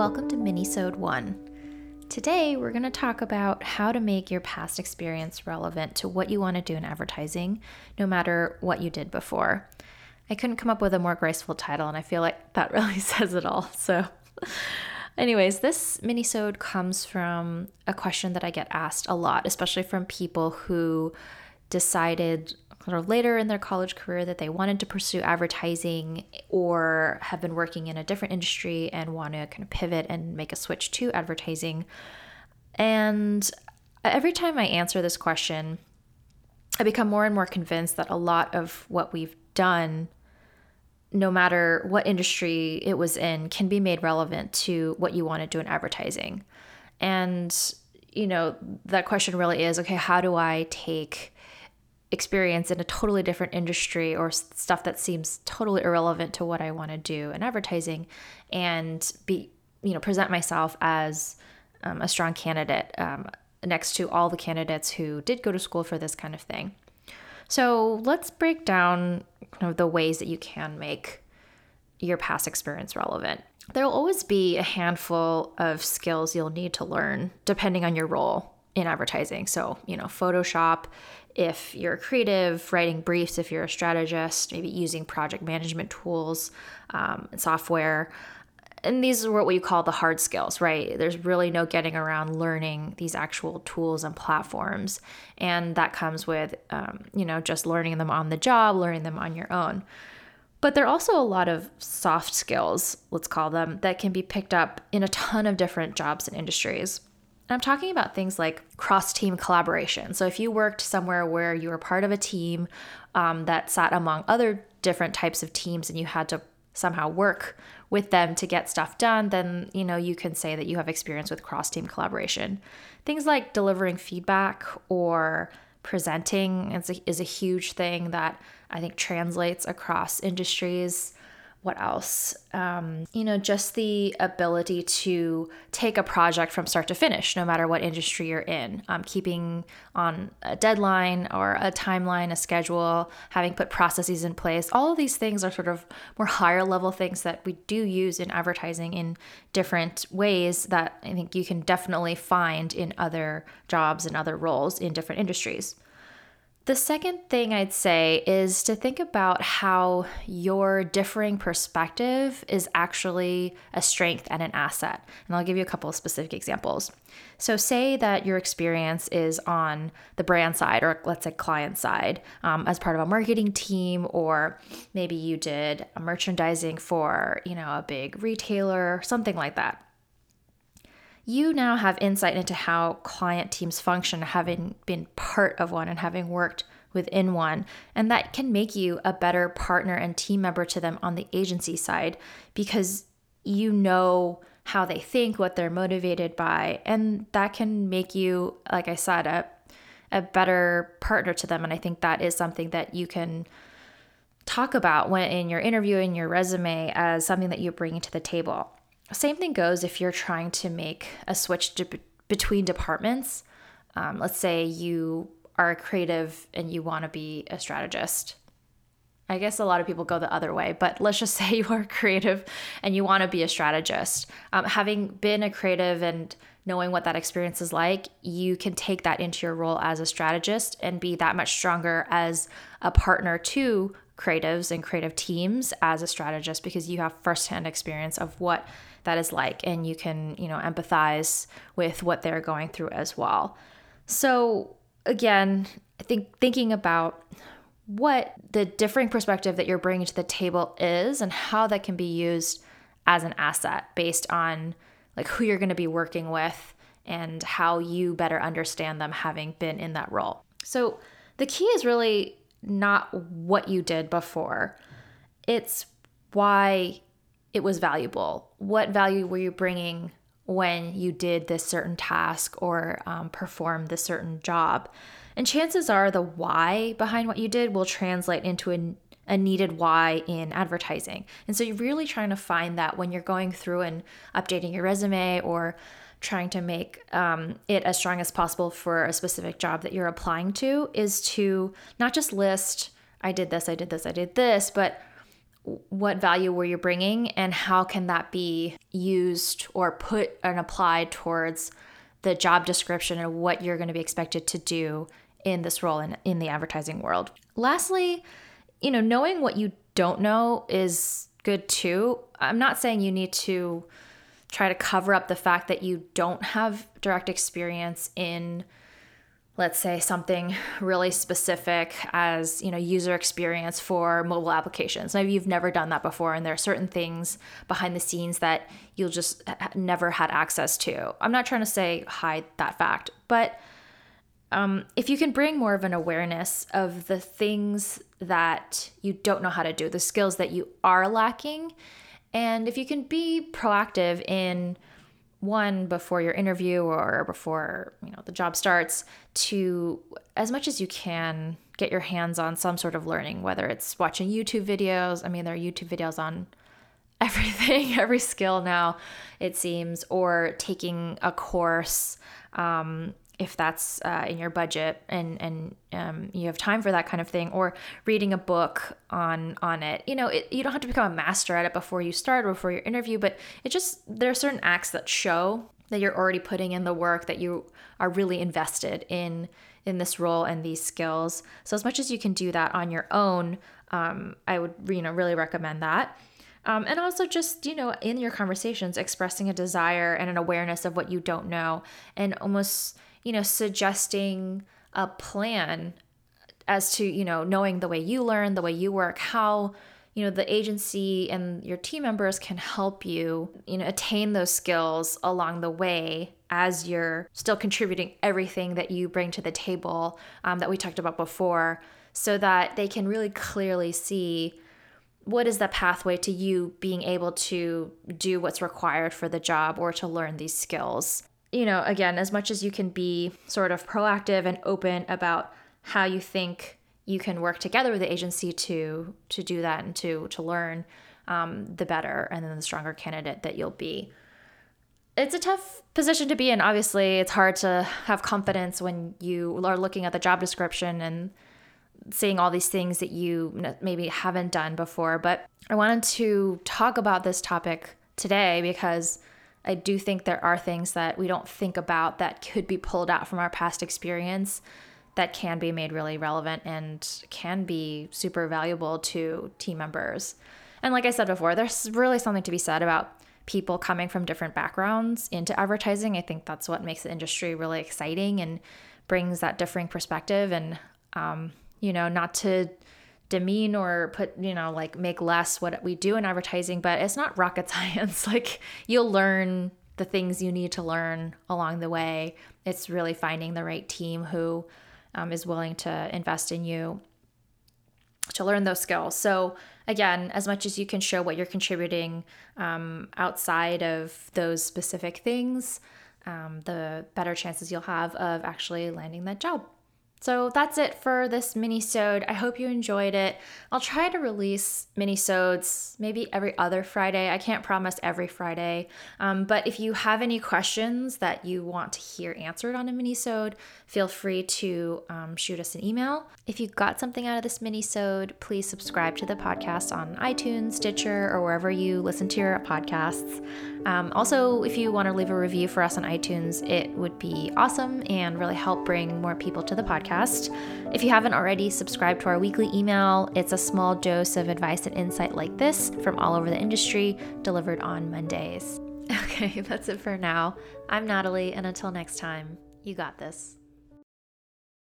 welcome to Minisode 1. Today, we're going to talk about how to make your past experience relevant to what you want to do in advertising, no matter what you did before. I couldn't come up with a more graceful title, and I feel like that really says it all. So, anyways, this minisode comes from a question that I get asked a lot, especially from people who decided sort of later in their college career that they wanted to pursue advertising or have been working in a different industry and want to kind of pivot and make a switch to advertising. And every time I answer this question, I become more and more convinced that a lot of what we've done, no matter what industry it was in, can be made relevant to what you want to do in advertising. And, you know, that question really is okay, how do I take experience in a totally different industry or stuff that seems totally irrelevant to what I want to do in advertising and be, you know, present myself as um, a strong candidate um, next to all the candidates who did go to school for this kind of thing. So let's break down kind of the ways that you can make your past experience relevant. There will always be a handful of skills you'll need to learn depending on your role in advertising. So, you know, Photoshop, if you're creative, writing briefs, if you're a strategist, maybe using project management tools um, and software. And these are what you call the hard skills, right? There's really no getting around learning these actual tools and platforms. And that comes with, um, you know, just learning them on the job, learning them on your own. But there are also a lot of soft skills, let's call them, that can be picked up in a ton of different jobs and industries. And I'm talking about things like cross team collaboration. So if you worked somewhere where you were part of a team um, that sat among other different types of teams and you had to somehow work with them to get stuff done, then you know you can say that you have experience with cross team collaboration. Things like delivering feedback or presenting is a, is a huge thing that I think translates across industries what else? Um, you know, just the ability to take a project from start to finish, no matter what industry you're in. Um, keeping on a deadline or a timeline, a schedule, having put processes in place. All of these things are sort of more higher level things that we do use in advertising in different ways that I think you can definitely find in other jobs and other roles in different industries. The second thing I'd say is to think about how your differing perspective is actually a strength and an asset. And I'll give you a couple of specific examples. So, say that your experience is on the brand side, or let's say client side, um, as part of a marketing team, or maybe you did merchandising for, you know, a big retailer, something like that you now have insight into how client teams function, having been part of one and having worked within one. And that can make you a better partner and team member to them on the agency side because you know how they think, what they're motivated by. And that can make you, like I said, a, a better partner to them. And I think that is something that you can talk about when in your interview and your resume as something that you bring to the table. Same thing goes if you're trying to make a switch between departments. Um, let's say you are a creative and you want to be a strategist. I guess a lot of people go the other way, but let's just say you are creative and you want to be a strategist. Um, having been a creative and knowing what that experience is like, you can take that into your role as a strategist and be that much stronger as a partner to creatives and creative teams as a strategist because you have firsthand experience of what that is like and you can you know empathize with what they're going through as well. So again i think thinking about what the differing perspective that you're bringing to the table is and how that can be used as an asset based on like who you're going to be working with and how you better understand them having been in that role. So the key is really not what you did before it's why it was valuable. What value were you bringing when you did this certain task or um, performed this certain job? And chances are the why behind what you did will translate into a, a needed why in advertising. And so you're really trying to find that when you're going through and updating your resume or trying to make um, it as strong as possible for a specific job that you're applying to is to not just list, I did this, I did this, I did this, but what value were you bringing and how can that be used or put and applied towards the job description and what you're going to be expected to do in this role in, in the advertising world. Lastly, you know, knowing what you don't know is good too. I'm not saying you need to try to cover up the fact that you don't have direct experience in let's say something really specific as you know user experience for mobile applications. Maybe you've never done that before and there are certain things behind the scenes that you'll just never had access to. I'm not trying to say hide that fact but um, if you can bring more of an awareness of the things that you don't know how to do the skills that you are lacking and if you can be proactive in one before your interview or before you know the job starts to as much as you can get your hands on some sort of learning whether it's watching youtube videos. I mean there are youtube videos on everything every skill now it seems or taking a course um, if that's uh, in your budget and and um, you have time for that kind of thing, or reading a book on on it. You know, it, you don't have to become a master at it before you start or before your interview, but it just there are certain acts that show that you're already putting in the work that you are really invested in in this role and these skills. So as much as you can do that on your own, um, I would you know really recommend that. Um, and also just you know in your conversations expressing a desire and an awareness of what you don't know and almost you know, suggesting a plan as to, you know, knowing the way you learn, the way you work, how, you know, the agency and your team members can help you, you know, attain those skills along the way as you're still contributing everything that you bring to the table um, that we talked about before so that they can really clearly see what is the pathway to you being able to do what's required for the job or to learn these skills you know, again, as much as you can be sort of proactive and open about how you think you can work together with the agency to to do that and to to learn, um, the better, and then the stronger candidate that you'll be. It's a tough position to be in. Obviously, it's hard to have confidence when you are looking at the job description and seeing all these things that you maybe haven't done before. But I wanted to talk about this topic today because I do think there are things that we don't think about that could be pulled out from our past experience that can be made really relevant and can be super valuable to team members. And like I said before, there's really something to be said about people coming from different backgrounds into advertising. I think that's what makes the industry really exciting and brings that differing perspective. And, um, you know, not to demean or put, you know, like make less what we do in advertising, but it's not rocket science. like you'll learn the things you need to learn along the way. It's really finding the right team who um, is willing to invest in you to learn those skills. So, again, as much as you can show what you're contributing um, outside of those specific things, um, the better chances you'll have of actually landing that job. So that's it for this mini-sode. I hope you enjoyed it. I'll try to release mini-sodes maybe every other Friday. I can't promise every Friday. Um, but if you have any questions that you want to hear answered on a mini-sode, feel free to um, shoot us an email. If you got something out of this mini-sode, please subscribe to the podcast on iTunes, Stitcher, or wherever you listen to your podcasts. Um, also, if you want to leave a review for us on iTunes, it would be awesome and really help bring more people to the podcast. If you haven't already subscribe to our weekly email, it's a small dose of advice and insight like this from all over the industry, delivered on Mondays. Okay, that's it for now. I'm Natalie, and until next time, you got this.